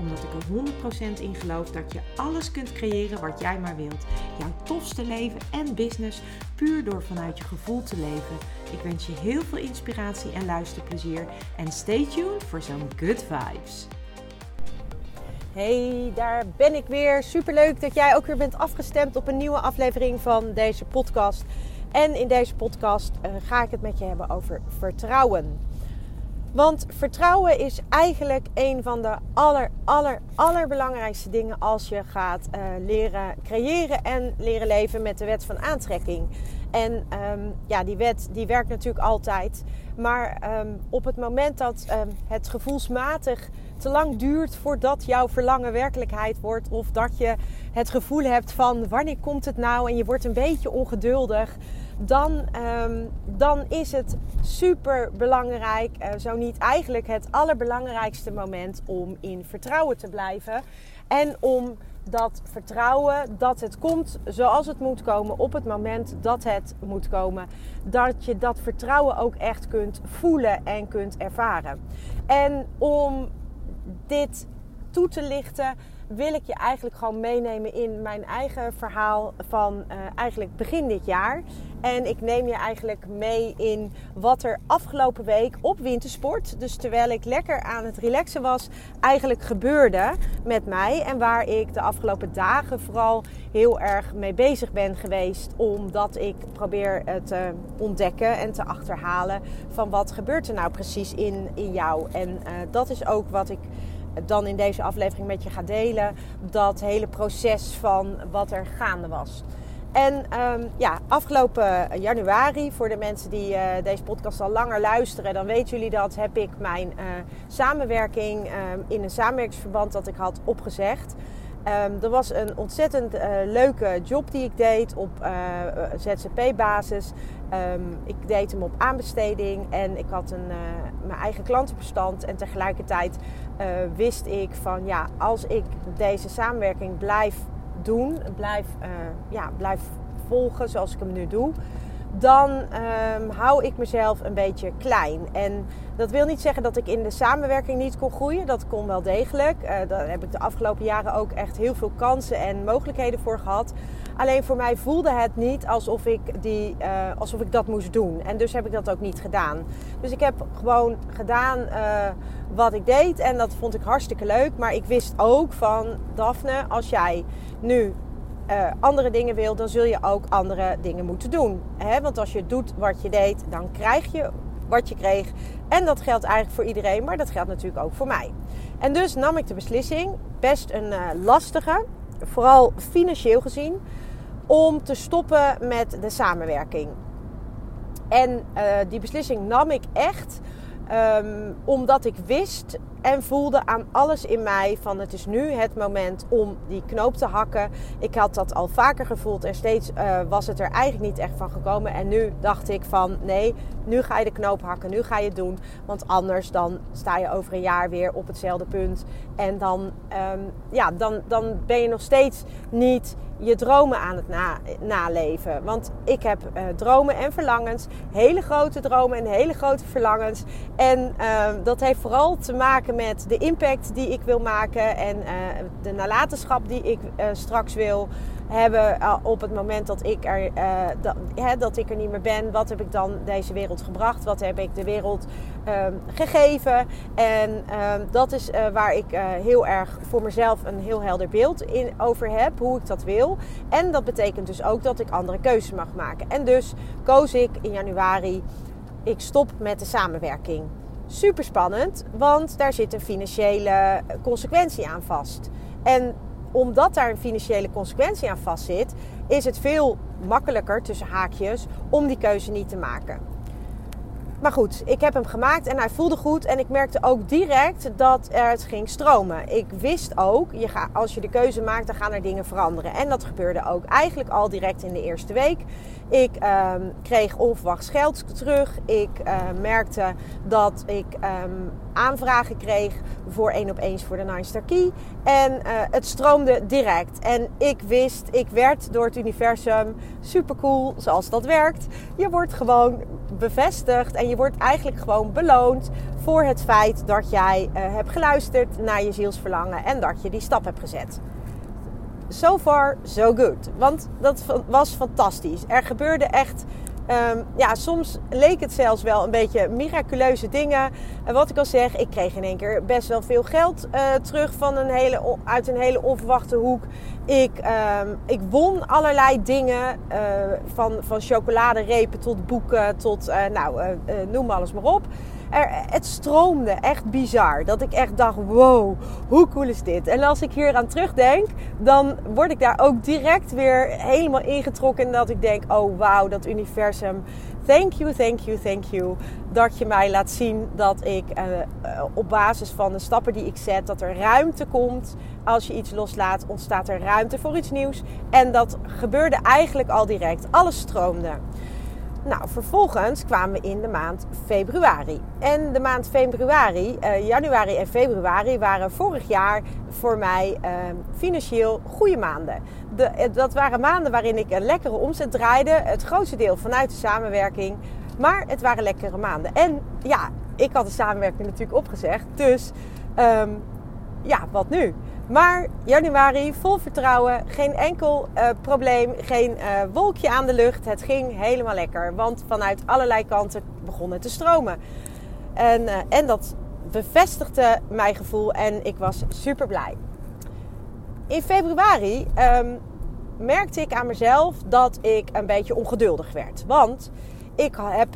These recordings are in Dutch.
Omdat ik er 100% in geloof dat je alles kunt creëren wat jij maar wilt. Jouw tofste leven en business puur door vanuit je gevoel te leven. Ik wens je heel veel inspiratie en luisterplezier. En stay tuned voor zo'n good vibes. Hey, daar ben ik weer. Superleuk dat jij ook weer bent afgestemd op een nieuwe aflevering van deze podcast. En in deze podcast uh, ga ik het met je hebben over vertrouwen. Want vertrouwen is eigenlijk een van de aller, aller, allerbelangrijkste dingen als je gaat uh, leren creëren en leren leven met de wet van aantrekking. En um, ja, die wet die werkt natuurlijk altijd. Maar um, op het moment dat um, het gevoelsmatig te lang duurt voordat jouw verlangen werkelijkheid wordt, of dat je het gevoel hebt van wanneer komt het nou en je wordt een beetje ongeduldig, dan, dan is het super belangrijk, uh, zo niet eigenlijk het allerbelangrijkste moment om in vertrouwen te blijven en om dat vertrouwen dat het komt zoals het moet komen op het moment dat het moet komen. Dat je dat vertrouwen ook echt kunt voelen en kunt ervaren. En om dit toe te lichten wil ik je eigenlijk gewoon meenemen in mijn eigen verhaal van uh, eigenlijk begin dit jaar. En ik neem je eigenlijk mee in wat er afgelopen week op wintersport, dus terwijl ik lekker aan het relaxen was, eigenlijk gebeurde met mij. En waar ik de afgelopen dagen vooral heel erg mee bezig ben geweest, omdat ik probeer te ontdekken en te achterhalen van wat gebeurt er nou precies in, in jou. En uh, dat is ook wat ik dan in deze aflevering met je ga delen. Dat hele proces van wat er gaande was. En um, ja, afgelopen januari, voor de mensen die uh, deze podcast al langer luisteren, dan weten jullie dat, heb ik mijn uh, samenwerking uh, in een samenwerkingsverband dat ik had opgezegd. Um, er was een ontzettend uh, leuke job die ik deed op uh, ZZP-basis. Um, ik deed hem op aanbesteding en ik had een, mijn eigen klantenbestand. En tegelijkertijd wist ik van ja, als ik deze samenwerking blijf doen, blijf, ja, blijf volgen zoals ik hem nu doe, dan um, hou ik mezelf een beetje klein. En dat wil niet zeggen dat ik in de samenwerking niet kon groeien. Dat kon wel degelijk. Uh, daar heb ik de afgelopen jaren ook echt heel veel kansen en mogelijkheden voor gehad. Alleen voor mij voelde het niet alsof ik, die, uh, alsof ik dat moest doen. En dus heb ik dat ook niet gedaan. Dus ik heb gewoon gedaan uh, wat ik deed. En dat vond ik hartstikke leuk. Maar ik wist ook van Daphne, als jij nu uh, andere dingen wil, dan zul je ook andere dingen moeten doen. Hè? Want als je doet wat je deed, dan krijg je wat je kreeg. En dat geldt eigenlijk voor iedereen, maar dat geldt natuurlijk ook voor mij. En dus nam ik de beslissing, best een uh, lastige, vooral financieel gezien, om te stoppen met de samenwerking. En uh, die beslissing nam ik echt um, omdat ik wist en voelde aan alles in mij van het is nu het moment om die knoop te hakken. Ik had dat al vaker gevoeld en steeds uh, was het er eigenlijk niet echt van gekomen. En nu dacht ik van nee, nu ga je de knoop hakken, nu ga je het doen. Want anders dan sta je over een jaar weer op hetzelfde punt. En dan, um, ja, dan, dan ben je nog steeds niet je dromen aan het na, naleven. Want ik heb uh, dromen en verlangens, hele grote dromen en hele grote verlangens. En uh, dat heeft vooral te maken met de impact die ik wil maken en uh, de nalatenschap die ik uh, straks wil hebben op het moment dat ik, er, dat, hè, dat ik er niet meer ben. Wat heb ik dan deze wereld gebracht? Wat heb ik de wereld ehm, gegeven? En ehm, dat is waar ik heel erg voor mezelf een heel helder beeld in, over heb, hoe ik dat wil. En dat betekent dus ook dat ik andere keuzes mag maken. En dus koos ik in januari, ik stop met de samenwerking. Super spannend, want daar zit een financiële consequentie aan vast. En omdat daar een financiële consequentie aan vast zit, is het veel makkelijker tussen haakjes om die keuze niet te maken. Maar goed, ik heb hem gemaakt en hij voelde goed. En ik merkte ook direct dat het ging stromen. Ik wist ook, je als je de keuze maakt, dan gaan er dingen veranderen. En dat gebeurde ook eigenlijk al direct in de eerste week. Ik ehm, kreeg onverwachts geld terug. Ik uh, merkte dat ik ehm, aanvragen kreeg voor één op eens voor de Nine Star Key. En uh, het stroomde direct. En ik wist, ik werd door het universum super cool zoals dat werkt. Je wordt gewoon bevestigd en je wordt eigenlijk gewoon beloond voor het feit dat jij uh, hebt geluisterd naar je zielsverlangen en dat je die stap hebt gezet so far, so good. Want dat was fantastisch. Er gebeurde echt. Um, ja, soms leek het zelfs wel een beetje miraculeuze dingen. En wat ik al zeg, ik kreeg in één keer best wel veel geld uh, terug van een hele, uit een hele onverwachte hoek. Ik, um, ik won allerlei dingen. Uh, van, van chocoladerepen tot boeken tot, uh, nou, noem alles maar op er, het stroomde echt bizar. Dat ik echt dacht, wow, hoe cool is dit? En als ik hier aan terugdenk, dan word ik daar ook direct weer helemaal ingetrokken. En dat ik denk, oh wauw, dat universum. Thank you, thank you, thank you. Dat je mij laat zien dat ik uh, op basis van de stappen die ik zet, dat er ruimte komt. Als je iets loslaat, ontstaat er ruimte voor iets nieuws. En dat gebeurde eigenlijk al direct. Alles stroomde. Nou, vervolgens kwamen we in de maand februari. En de maand februari, uh, januari en februari waren vorig jaar voor mij uh, financieel goede maanden. De, eh, dat waren maanden waarin ik een lekkere omzet draaide. Het grootste deel vanuit de samenwerking. Maar het waren lekkere maanden. En ja, ik had de samenwerking natuurlijk opgezegd. Dus um, ja, wat nu? Maar januari, vol vertrouwen, geen enkel uh, probleem, geen uh, wolkje aan de lucht. Het ging helemaal lekker, want vanuit allerlei kanten begon het te stromen. En, uh, en dat bevestigde mijn gevoel en ik was super blij. In februari um, merkte ik aan mezelf dat ik een beetje ongeduldig werd. Want ik heb,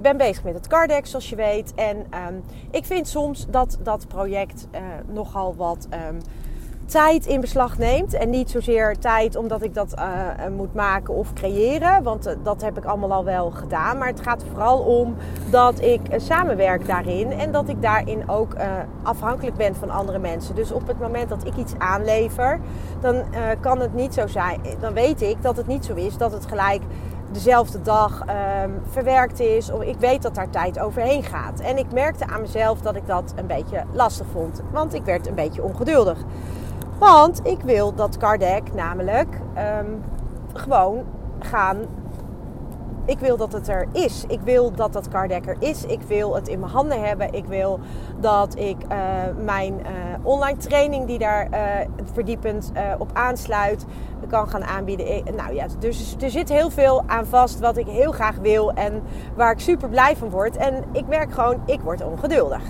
ben bezig met het Cardex, zoals je weet. En um, ik vind soms dat dat project nogal wat um, tijd in beslag neemt. En niet zozeer tijd omdat ik dat uh, moet maken of creëren. Want uh, dat heb ik allemaal al wel gedaan. Maar het gaat vooral om dat ik samenwerk daarin. En dat ik daarin ook afhankelijk ben van andere mensen. Dus op het moment dat ik iets aanlever, dan kan het niet zo zijn. Dan weet ik dat het niet zo is dat het gelijk dezelfde dag um, verwerkt is. Of ik weet dat daar tijd overheen gaat. En ik merkte aan mezelf dat ik dat een beetje lastig vond. Want ik werd een beetje ongeduldig. Want ik wil dat Kardec namelijk um, gewoon gaan. Ik wil dat het er is. Ik wil dat dat Kardec er is. Ik wil het in mijn handen hebben. Ik wil dat ik uh, mijn uh, online training die daar uh, verdiepend op aansluit kan gaan aanbieden. Nou ja, dus er zit heel veel aan vast wat ik heel graag wil en waar ik super blij van word. En ik merk gewoon, ik word ongeduldig.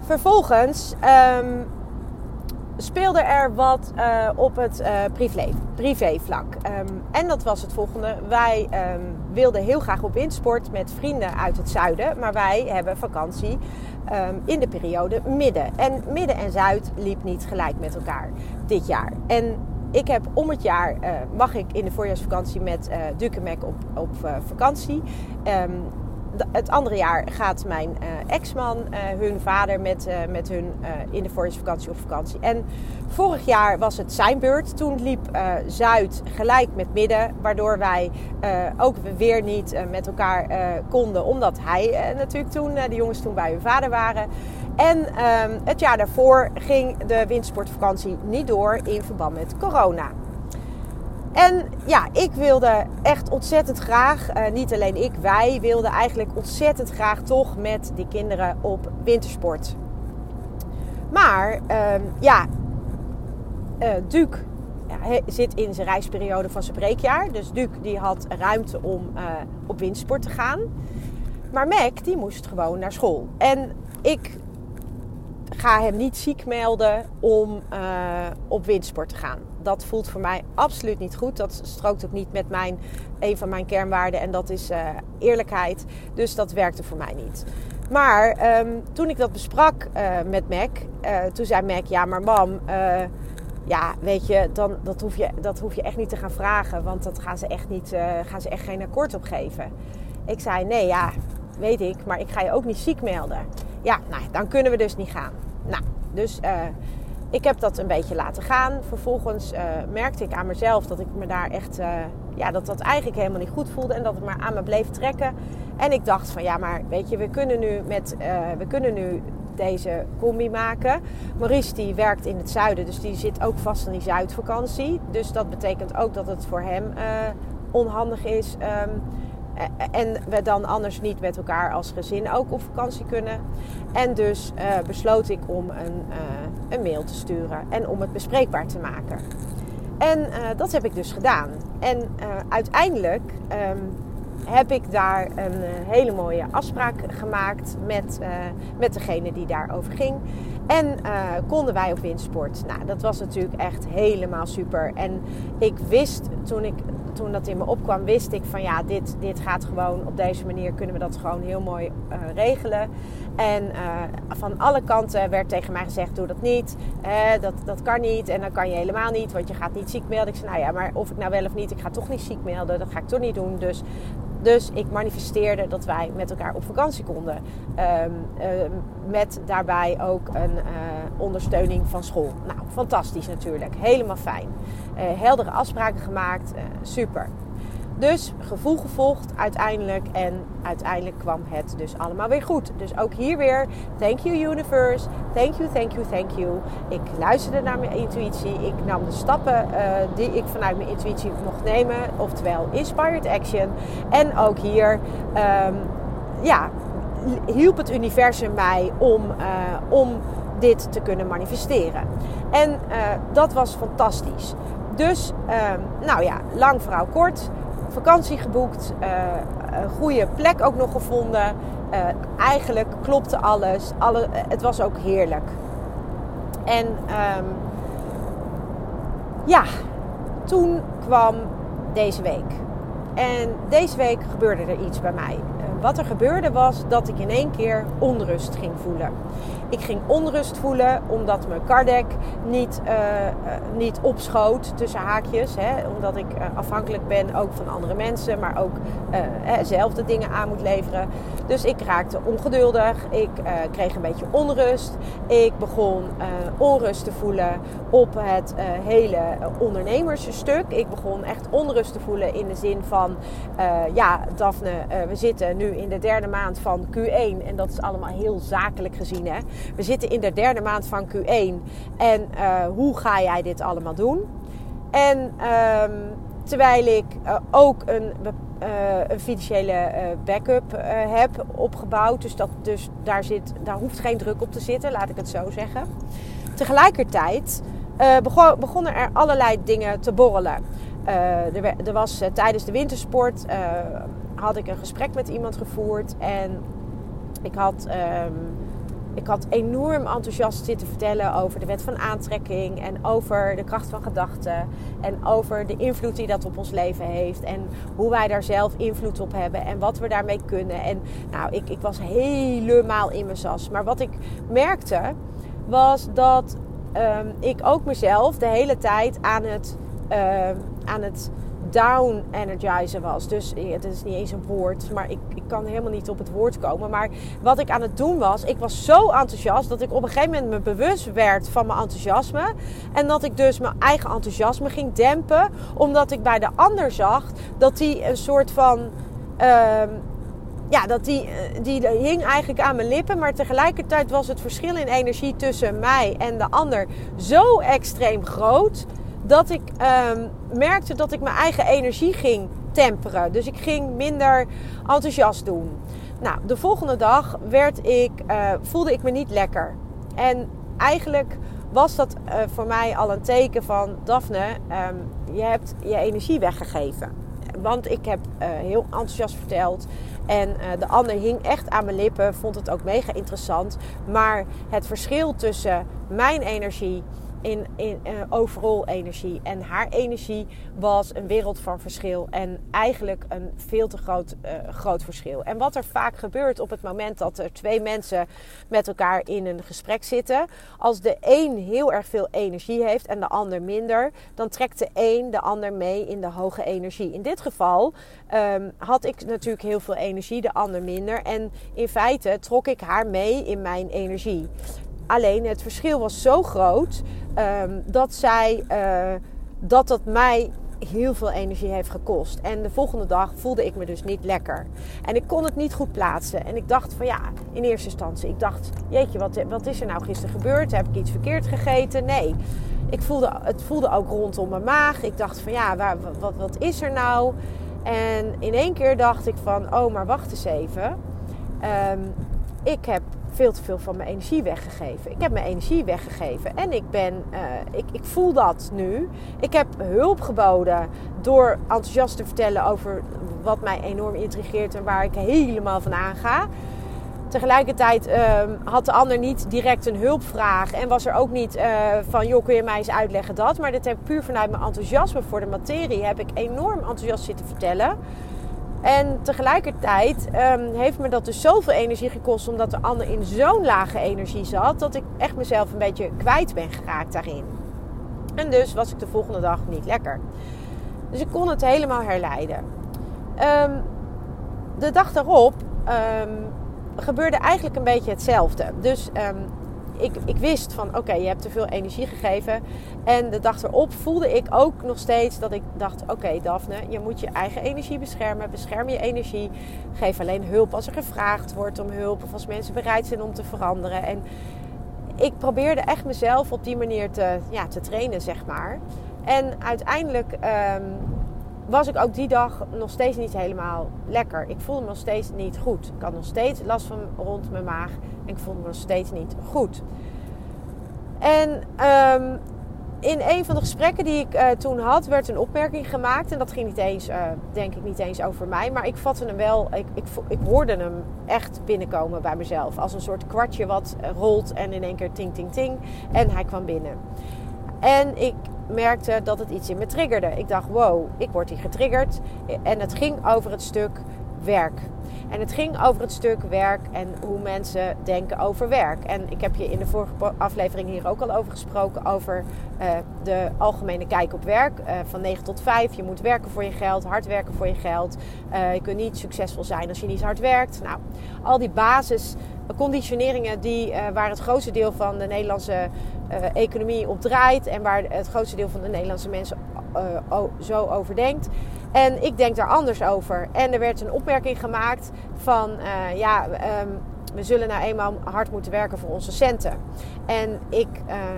Vervolgens um, speelde er wat uh, op het uh, privé, privévlak. Um, en dat was het volgende. Wij um, wilden heel graag op windsport met vrienden uit het zuiden. Maar wij hebben vakantie um, in de periode midden. En midden en zuid liep niet gelijk met elkaar dit jaar. En ik heb om het jaar, uh, mag ik in de voorjaarsvakantie met uh, Dukemek op, op vakantie. Het andere jaar gaat mijn uh, ex-man, uh, hun vader, met, uh, met hun in de voorjaarsvakantie op vakantie. En vorig jaar was het zijn beurt. Toen liep Zuid gelijk met Midden, waardoor wij ook weer niet met elkaar konden, omdat hij natuurlijk toen, de jongens toen bij hun vader waren. En um, het jaar daarvoor ging de windsportvakantie niet door in verband met corona. En ja, ik wilde echt ontzettend graag, uh, niet alleen ik, wij wilden eigenlijk ontzettend graag toch met die kinderen op wintersport. Maar uh, ja, uh, Duke ja, zit in zijn reisperiode van zijn breekjaar. Dus Duke die had ruimte om uh, op wintersport te gaan. Maar Mac die moest gewoon naar school. En ik ga hem niet ziek melden om op windsport te gaan. Dat voelt voor mij absoluut niet goed. Dat strookt ook niet met mijn, een van mijn kernwaarden en dat is uh, eerlijkheid. Dus dat werkte voor mij niet. Maar um, toen ik dat besprak uh, met Mac, toen zei Mac: Ja, maar mam, ja, weet je, dan, dat, hoef je, dat hoef je echt niet te gaan vragen, want dat gaan ze echt, niet, gaan ze echt geen akkoord op geven. Ik zei, nee ja, weet ik, maar ik ga je ook niet ziek melden. Ja, nou, dan kunnen we dus niet gaan. Nou, dus ik heb dat een beetje laten gaan. Vervolgens uh, merkte ik aan mezelf dat ik me daar echt, uh, ja, dat dat eigenlijk helemaal niet goed voelde en dat het maar aan me bleef trekken. En ik dacht van ja, maar weet je, we kunnen nu met, we kunnen nu deze combi maken. Maurice die werkt in het zuiden, dus die zit ook vast in die zuidvakantie. Dus dat betekent ook dat het voor hem onhandig is. Um, en we dan anders niet met elkaar als gezin ook op vakantie kunnen. En dus uh, besloot ik om een, uh, een, mail te sturen en om het bespreekbaar te maken. En dat heb ik dus gedaan. En uiteindelijk um, heb ik daar een hele mooie afspraak gemaakt met, met degene die daarover ging. En konden wij op windsport. Nou, dat was natuurlijk echt helemaal super. En ik wist toen ik toen dat in me opkwam, wist ik van ja, dit, dit gaat gewoon op deze manier kunnen we dat gewoon heel mooi uh, regelen. En uh, van alle kanten werd tegen mij gezegd: doe dat niet, dat, dat kan niet en dan kan je helemaal niet, want je gaat niet ziek melden. Ik zei: nou ja, maar of ik nou wel of niet, ik ga toch niet ziek melden, dat ga ik toch niet doen. Dus dus ik manifesteerde dat wij met elkaar op vakantie konden. Um, met daarbij ook een uh, ondersteuning van school. Nou, fantastisch natuurlijk. Helemaal fijn. Uh, heldere afspraken gemaakt. Uh, super. Dus gevoel gevolgd uiteindelijk. En uiteindelijk kwam het dus allemaal weer goed. Dus ook hier weer, thank you universe. Thank you, thank you, thank you. Ik luisterde naar mijn intuïtie. Ik nam de stappen uh, die ik vanuit mijn intuïtie mocht nemen. Oftewel inspired action. En ook hier, um, ja, hielp het universum mij om, uh, om dit te kunnen manifesteren. En uh, dat was fantastisch. Dus, um, nou ja, lang verhaal kort vakantie geboekt, uh, een goede plek ook nog gevonden. Uh, eigenlijk klopte alles. Alle, het was ook heerlijk. En um, ja, toen kwam deze week. En deze week gebeurde er iets bij mij. Uh, wat er gebeurde was dat ik in één keer onrust ging voelen. Ik ging onrust voelen omdat mijn Kardec niet, uh, niet opschoot tussen haakjes. Hè, omdat ik uh, afhankelijk ben ook van andere mensen, maar ook zelf de dingen aan moet leveren. Dus ik raakte ongeduldig. Ik kreeg een beetje onrust. Ik begon onrust te voelen op het hele ondernemersstuk. Ik begon echt onrust te voelen in de zin van: ja, Daphne, we zitten nu in de derde maand van Q1 en dat is allemaal heel zakelijk gezien. Hè? We zitten in de derde maand van Q1. En uh, hoe ga jij dit allemaal doen? En um, terwijl ik uh, ook een, uh, een financiële backup heb opgebouwd. Dus, dat, dus daar, zit, daar hoeft geen druk op te zitten, laat ik het zo zeggen. Tegelijkertijd begon, begonnen er allerlei dingen te borrelen. Er, er, was tijdens de wintersport had ik een gesprek met iemand gevoerd. En ik had... Um, ik had enorm enthousiast zitten vertellen over de wet van aantrekking en over de kracht van gedachten en over de invloed die dat op ons leven heeft en hoe wij daar zelf invloed op hebben en wat we daarmee kunnen. En nou, ik, ik was helemaal in mijn sas. Maar wat ik merkte was dat um, ik ook mezelf de hele tijd aan het, uh, aan het down energizer was. Dus het is niet eens een woord, maar ik, ik kan helemaal niet op het woord komen. Maar wat ik aan het doen was, ik was zo enthousiast dat ik op een gegeven moment me bewust werd van mijn enthousiasme. En dat ik dus mijn eigen enthousiasme ging dempen, omdat ik bij de ander zag dat die een soort van. Uh, ja, dat die, die hing eigenlijk aan mijn lippen. Maar tegelijkertijd was het verschil in energie tussen mij en de ander zo extreem groot dat ik um, merkte dat ik mijn eigen energie ging temperen. Dus ik ging minder enthousiast doen. Nou, de volgende dag werd ik, uh, voelde ik me niet lekker. En eigenlijk was dat uh, voor mij al een teken van... Daphne, um, je hebt je energie weggegeven. Want ik heb uh, heel enthousiast verteld. En de ander hing echt aan mijn lippen. Vond het ook mega interessant. Maar het verschil tussen mijn energie in, in uh, overal energie. En haar energie was een wereld van verschil. En eigenlijk een veel te groot, uh, groot verschil. En wat er vaak gebeurt op het moment dat er twee mensen met elkaar in een gesprek zitten. Als de een heel erg veel energie heeft en de ander minder. Dan trekt de een de ander mee in de hoge energie. In dit geval um, had ik natuurlijk heel veel energie, de ander minder. En in feite trok ik haar mee in mijn energie. Alleen het verschil was zo groot um, dat zij uh, dat dat mij heel veel energie heeft gekost. En de volgende dag voelde ik me dus niet lekker. En ik kon het niet goed plaatsen. En ik dacht van ja, in eerste instantie, ik dacht, jeetje, wat, wat is er nou gisteren gebeurd? Heb ik iets verkeerd gegeten? Nee. Ik voelde, het voelde ook rondom mijn maag. Ik dacht van ja, waar, wat, wat is er nou? En in één keer dacht ik van, oh, maar wacht eens even. Um, ik heb veel te veel van mijn energie weggegeven. Ik heb mijn energie weggegeven en ik ben, uh, ik, ik voel dat nu. Ik heb hulp geboden door enthousiast te vertellen over wat mij enorm intrigeert en waar ik helemaal van aanga. Tegelijkertijd uh, had de ander niet direct een hulpvraag en was er ook niet uh, van, joh, kun je mij eens uitleggen dat? Maar dit heb ik puur vanuit mijn enthousiasme voor de materie, heb ik enorm enthousiast zitten vertellen. En tegelijkertijd um, heeft me dat dus zoveel energie gekost, omdat de ander in zo'n lage energie zat, dat ik echt mezelf een beetje kwijt ben geraakt daarin. En dus was ik de volgende dag niet lekker. Dus ik kon het helemaal herleiden. Um, de dag daarop um, gebeurde eigenlijk een beetje hetzelfde. Dus ik, ik wist van oké, je hebt te veel energie gegeven. En de dag erop voelde ik ook nog steeds dat ik dacht: oké, Daphne, je moet je eigen energie beschermen. Bescherm je energie. Geef alleen hulp als er gevraagd wordt om hulp of als mensen bereid zijn om te veranderen. En ik probeerde echt mezelf op die manier te, ja, te trainen, zeg maar. En uiteindelijk um, was ik ook die dag nog steeds niet helemaal lekker. Ik voelde me nog steeds niet goed. Ik had nog steeds last van rond mijn maag ik voelde me nog steeds niet goed. En um, in een van de gesprekken die ik uh, toen had, werd een opmerking gemaakt. En dat ging niet eens, uh, denk ik, niet eens over mij. Maar ik vatte hem wel, ik, ik, ik hoorde hem echt binnenkomen bij mezelf. Als een soort kwartje wat rolt en in één keer ting, ting, ting. En hij kwam binnen. En ik merkte dat het iets in me triggerde. Ik dacht, wow, ik word hier getriggerd. En het ging over het stuk werk. En het ging over het stuk werk en hoe mensen denken over werk. En ik heb je in de vorige aflevering hier ook al over gesproken. Over uh, de algemene kijk op werk. Uh, van 9 tot 5. Je moet werken voor je geld, hard werken voor je geld. Uh, je kunt niet succesvol zijn als je niet hard werkt. Nou, al die basisconditioneringen die, waar het grootste deel van de Nederlandse economie op draait. En waar het grootste deel van de Nederlandse mensen zo over denkt. En ik denk daar anders over. En er werd een opmerking gemaakt van uh, ja, um, we zullen nou eenmaal hard moeten werken voor onze centen. En ik,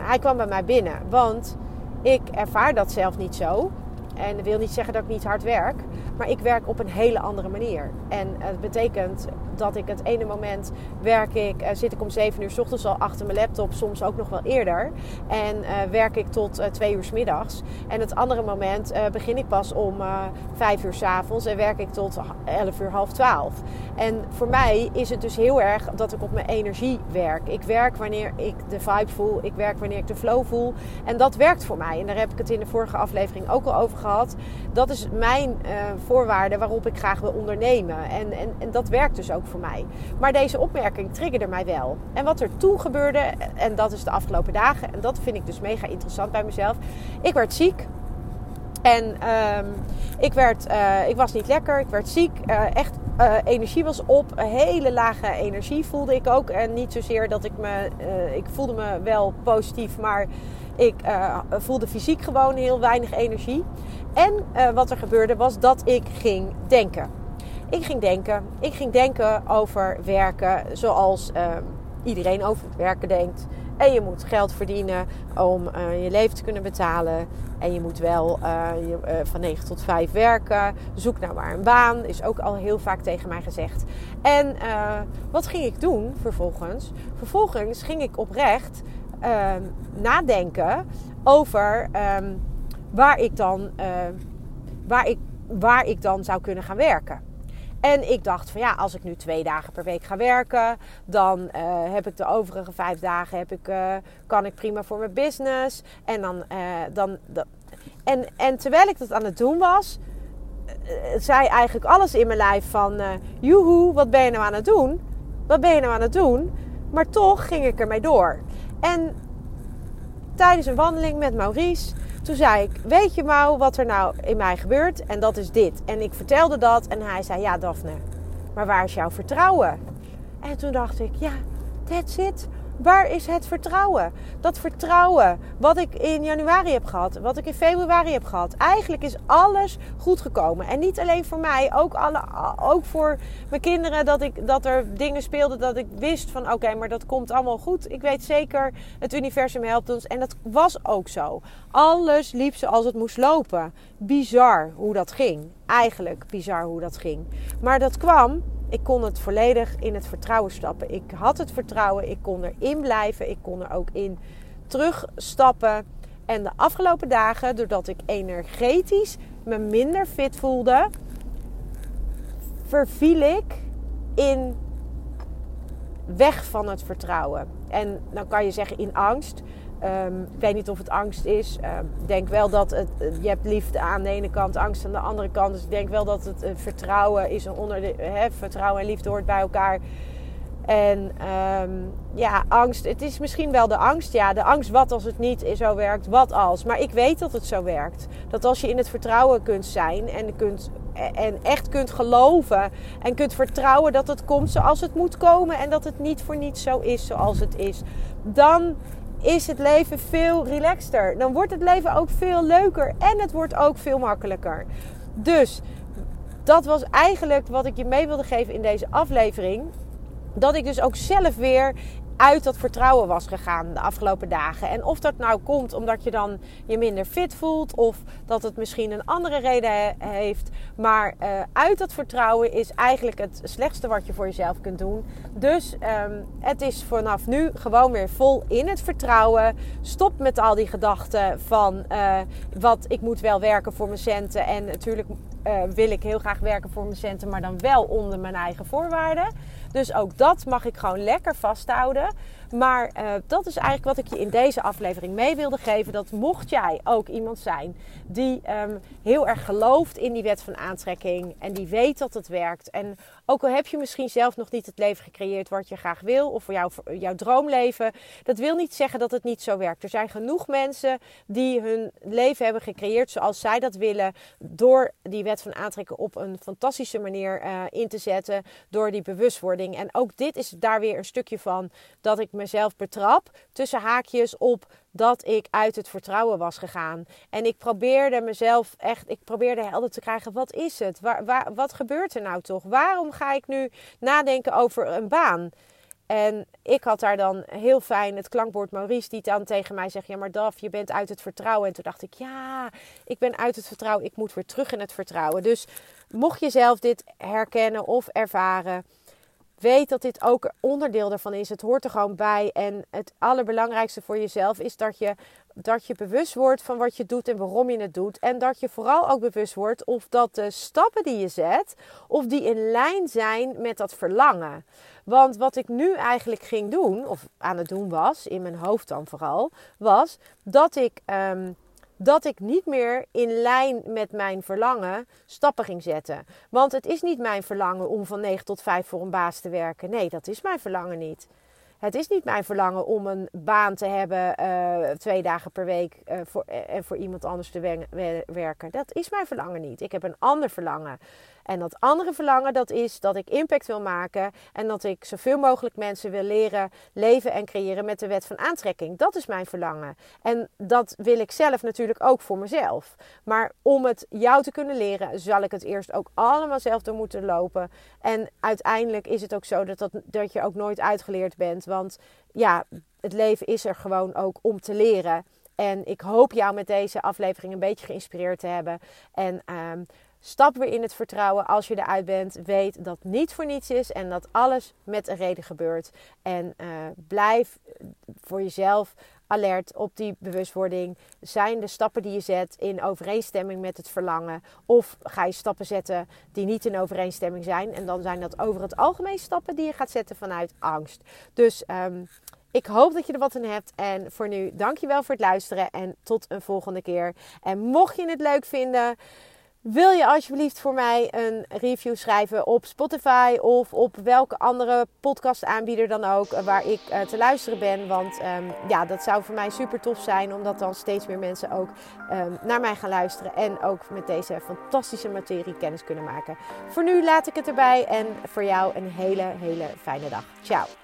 hij kwam bij mij binnen, want ik ervaar dat zelf niet zo. En dat wil niet zeggen dat ik niet hard werk. Maar ik werk op een hele andere manier. En het betekent dat ik het ene moment werk ik, uh, zit ik om 7 uur s ochtends al achter mijn laptop, soms ook nog wel eerder. En uh, werk ik tot uh, 2 uur s middags. En het andere moment begin ik pas om 5 uur s avonds en werk ik tot 11 uur, half 12. En voor mij is het dus heel erg dat ik op mijn energie werk. Ik werk wanneer ik de vibe voel, ik werk wanneer ik de flow voel. En dat werkt voor mij. En daar heb ik het in de vorige aflevering ook al over gehad. Dat is mijn voorwaarde waarop ik graag wil ondernemen. En, en, en dat werkt dus ook voor mij. Maar deze opmerking triggerde mij wel. En wat er toen gebeurde, en dat is de afgelopen dagen, en dat vind ik dus mega interessant bij mezelf. Ik werd ziek. En um, ik, werd, uh, ik was niet lekker, ik werd ziek. Uh, echt, uh, energie was op. Een hele lage energie voelde ik ook. En niet zozeer dat ik me. ik voelde me wel positief, maar ik voelde fysiek gewoon heel weinig energie. En wat er gebeurde was dat ik ging denken. Ik ging denken. Ik ging denken over werken zoals uh, iedereen over werken denkt. En je moet geld verdienen om je leven te kunnen betalen. En je moet wel je, van 9 tot 5 werken. Zoek nou maar een baan. Is ook al heel vaak tegen mij gezegd. En wat ging ik doen vervolgens? Vervolgens ging ik oprecht ehm, nadenken over um, waar, ik dan, waar, ik, waar ik dan zou kunnen gaan werken. En ik dacht van ja, als ik nu twee dagen per week ga werken, dan uh, heb ik de overige vijf dagen heb ik, uh, kan ik prima voor mijn business. En dan, uh, dan, en, en terwijl ik dat aan het doen was, zei eigenlijk alles in mijn lijf van joehoe, wat ben je nou aan het doen? Wat ben je nou aan het doen? Maar toch ging ik ermee door. En tijdens een wandeling met Maurice toen zei ik, weet je Mau wat er nou in mij gebeurt? En dat is dit. En ik vertelde dat en hij zei, ja Daphne, maar waar is jouw vertrouwen? En toen dacht ik, ja, that's it. Waar is het vertrouwen? Dat vertrouwen wat ik in januari heb gehad, wat ik in februari heb gehad. Eigenlijk is alles goed gekomen. En niet alleen voor mij, ook, alle, ook voor mijn kinderen. Dat, ik, dat er dingen speelden dat ik wist van oké, maar dat komt allemaal goed. Ik weet zeker, het universum helpt ons. En dat was ook zo. Alles liep zoals het moest lopen. Bizar hoe dat ging. Eigenlijk bizar hoe dat ging. Maar dat kwam ik kon het volledig in het vertrouwen stappen. Ik had het vertrouwen, ik kon erin blijven, ik kon er ook in terugstappen. En de afgelopen dagen, doordat ik energetisch me minder fit voelde, verviel ik in weg van het vertrouwen. En dan kan je zeggen in angst. Um, ik weet niet of het angst is. Um, ik denk wel dat het, je hebt liefde aan de ene kant, angst aan de andere kant. Dus ik denk wel dat het vertrouwen is onder vertrouwen en liefde hoort bij elkaar. En um, ja, angst. Het is misschien wel de angst. Ja, de angst wat als het niet zo werkt. Wat als. Maar ik weet dat het zo werkt. Dat als je in het vertrouwen kunt zijn en, kunt, en echt kunt geloven. En kunt vertrouwen dat het komt zoals het moet komen. En dat het niet voor niets zo is zoals het is. Dan is het leven veel relaxter. Dan wordt het leven ook veel leuker en het wordt ook veel makkelijker. Dus dat was eigenlijk wat ik je mee wilde geven in deze aflevering. Dat ik dus ook zelf weer uit dat vertrouwen was gegaan de afgelopen dagen. En of dat nou komt omdat je dan je minder fit voelt of dat het misschien een andere reden heeft. Maar uh, uit dat vertrouwen is eigenlijk het slechtste wat je voor jezelf kunt doen. Dus um, het is vanaf nu gewoon weer vol in het vertrouwen. Stop met al die gedachten van uh, wat ik moet wel werken voor mijn centen. En natuurlijk uh, wil ik heel graag werken voor mijn centen, maar dan wel onder mijn eigen voorwaarden. Dus ook dat mag ik gewoon lekker vasthouden. Maar uh, dat is eigenlijk wat ik je in deze aflevering mee wilde geven. Dat mocht jij ook iemand zijn die um, heel erg gelooft in die wet van aantrekking. En die weet dat het werkt. En ook al heb je misschien zelf nog niet het leven gecreëerd wat je graag wil. Of voor jou, jouw droomleven. Dat wil niet zeggen dat het niet zo werkt. Er zijn genoeg mensen die hun leven hebben gecreëerd zoals zij dat willen. Door die wet van aantrekking op een fantastische manier uh, in te zetten. Door die bewustwording. En ook dit is daar weer een stukje van dat ik mezelf betrap. Tussen haakjes op dat ik uit het vertrouwen was gegaan. En ik probeerde mezelf echt, ik probeerde helder te krijgen, wat is het? Waar, waar, wat gebeurt er nou toch? Waarom ga ik nu nadenken over een baan? En ik had daar dan heel fijn het klankbord Maurice die dan tegen mij zegt: Ja, maar Daf, je bent uit het vertrouwen. En toen dacht ik: Ja, ik ben uit het vertrouwen. Ik moet weer terug in het vertrouwen. Dus mocht je zelf dit herkennen of ervaren, weet dat dit ook onderdeel daarvan is. Het hoort er gewoon bij. En het allerbelangrijkste voor jezelf is dat je, dat je bewust wordt van wat je doet en waarom je het doet. En dat je vooral ook bewust wordt of dat de stappen die je zet, of die in lijn zijn met dat verlangen. Want wat ik nu eigenlijk ging doen, of aan het doen was, in mijn hoofd dan vooral, was dat ik. Um, dat ik niet meer in lijn met mijn verlangen stappen ging zetten. Want het is niet mijn verlangen om van 9 tot 5 voor een baas te werken. Nee, dat is mijn verlangen niet. Het is niet mijn verlangen om een baan te hebben uh, twee dagen per week uh, voor, en uh, voor iemand anders te werken. Dat is mijn verlangen niet. Ik heb een ander verlangen. En dat andere verlangen, dat is dat ik impact wil maken en dat ik zoveel mogelijk mensen wil leren leven en creëren met de wet van aantrekking. Dat is mijn verlangen. En dat wil ik zelf natuurlijk ook voor mezelf. Maar om het jou te kunnen leren, zal ik het eerst ook allemaal zelf door moeten lopen. En uiteindelijk is het ook zo dat, dat, dat je ook nooit uitgeleerd bent. Want ja, het leven is er gewoon ook om te leren. En ik hoop jou met deze aflevering een beetje geïnspireerd te hebben. En um, Stap weer in het vertrouwen als je eruit bent. Weet dat niet voor niets is en dat alles met een reden gebeurt. En uh, blijf voor jezelf alert op die bewustwording. Zijn de stappen die je zet in overeenstemming met het verlangen? Of ga je stappen zetten die niet in overeenstemming zijn? En dan zijn dat over het algemeen stappen die je gaat zetten vanuit angst. Dus um, ik hoop dat je er wat aan hebt. En voor nu, dankjewel voor het luisteren. En tot een volgende keer. En mocht je het leuk vinden wil je alsjeblieft voor mij een review schrijven op Spotify of op welke andere podcastaanbieder dan ook eh, waar ik uh, te luisteren ben? Want um, ja, dat zou voor mij super tof zijn, omdat dan steeds meer mensen ook um, naar mij gaan luisteren en ook met deze fantastische materie kennis kunnen maken. Voor nu laat ik het erbij en voor jou een hele, hele fijne dag. Ciao.